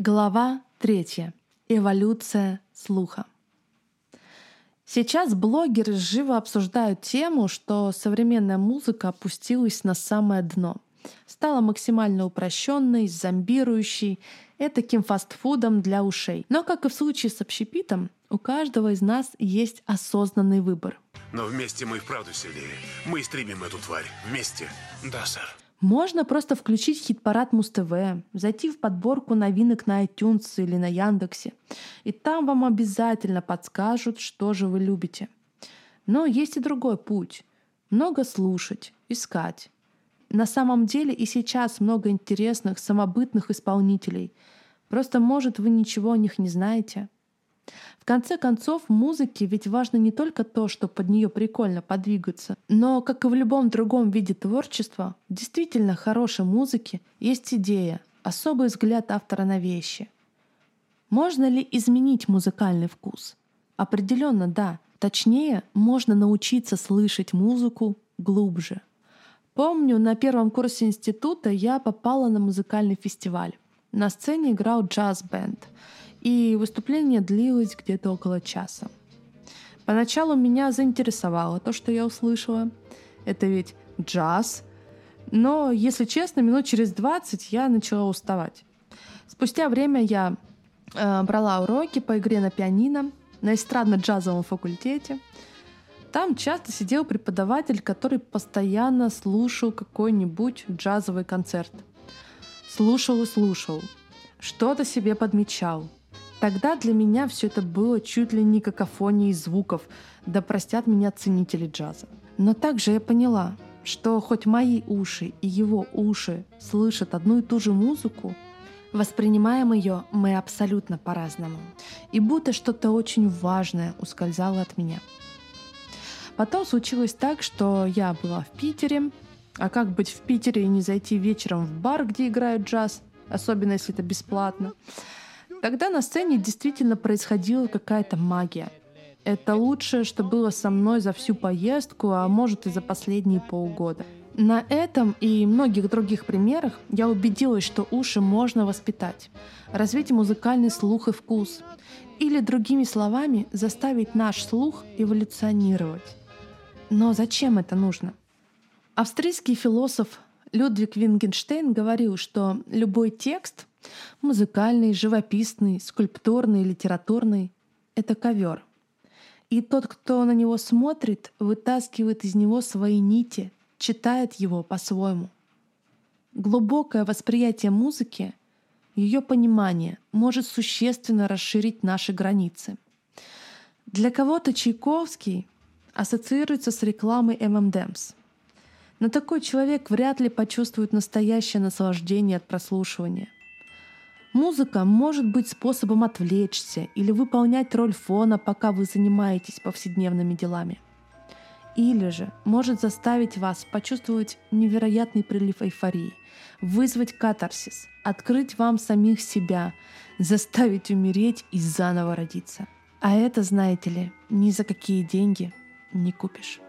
Глава 3. Эволюция слуха. Сейчас блогеры живо обсуждают тему, что современная музыка опустилась на самое дно. Стала максимально упрощенной, зомбирующей, этаким фастфудом для ушей. Но, как и в случае с общепитом, у каждого из нас есть осознанный выбор. Но вместе мы и вправду сильнее. Мы истребим эту тварь. Вместе. Да, сэр. Можно просто включить хит-парад Муз-ТВ, зайти в подборку новинок на iTunes или на Яндексе, и там вам обязательно подскажут, что же вы любите. Но есть и другой путь. Много слушать, искать. На самом деле и сейчас много интересных, самобытных исполнителей. Просто, может, вы ничего о них не знаете — в конце концов, в музыке ведь важно не только то, что под нее прикольно подвигаться, но, как и в любом другом виде творчества, действительно хорошей музыки есть идея, особый взгляд автора на вещи. Можно ли изменить музыкальный вкус? Определенно да. Точнее, можно научиться слышать музыку глубже. Помню, на первом курсе института я попала на музыкальный фестиваль. На сцене играл джаз-бенд — и выступление длилось где-то около часа. Поначалу меня заинтересовало то, что я услышала. Это ведь джаз. Но, если честно, минут через 20 я начала уставать. Спустя время я э, брала уроки по игре на пианино на эстрадно-джазовом факультете. Там часто сидел преподаватель, который постоянно слушал какой-нибудь джазовый концерт. Слушал и слушал. Что-то себе подмечал. Тогда для меня все это было чуть ли не какофонией звуков, да простят меня ценители джаза. Но также я поняла, что хоть мои уши и его уши слышат одну и ту же музыку, воспринимаем ее мы абсолютно по-разному. И будто что-то очень важное ускользало от меня. Потом случилось так, что я была в Питере, а как быть в Питере и не зайти вечером в бар, где играют джаз, особенно если это бесплатно. Тогда на сцене действительно происходила какая-то магия. Это лучшее, что было со мной за всю поездку, а может и за последние полгода. На этом и многих других примерах я убедилась, что уши можно воспитать, развить музыкальный слух и вкус, или другими словами заставить наш слух эволюционировать. Но зачем это нужно? Австрийский философ Людвиг Вингенштейн говорил, что любой текст Музыкальный, живописный, скульптурный, литературный — это ковер. И тот, кто на него смотрит, вытаскивает из него свои нити, читает его по-своему. Глубокое восприятие музыки, ее понимание может существенно расширить наши границы. Для кого-то Чайковский ассоциируется с рекламой M&M's. Но такой человек вряд ли почувствует настоящее наслаждение от прослушивания — Музыка может быть способом отвлечься или выполнять роль фона, пока вы занимаетесь повседневными делами. Или же может заставить вас почувствовать невероятный прилив эйфории, вызвать катарсис, открыть вам самих себя, заставить умереть и заново родиться. А это, знаете ли, ни за какие деньги не купишь.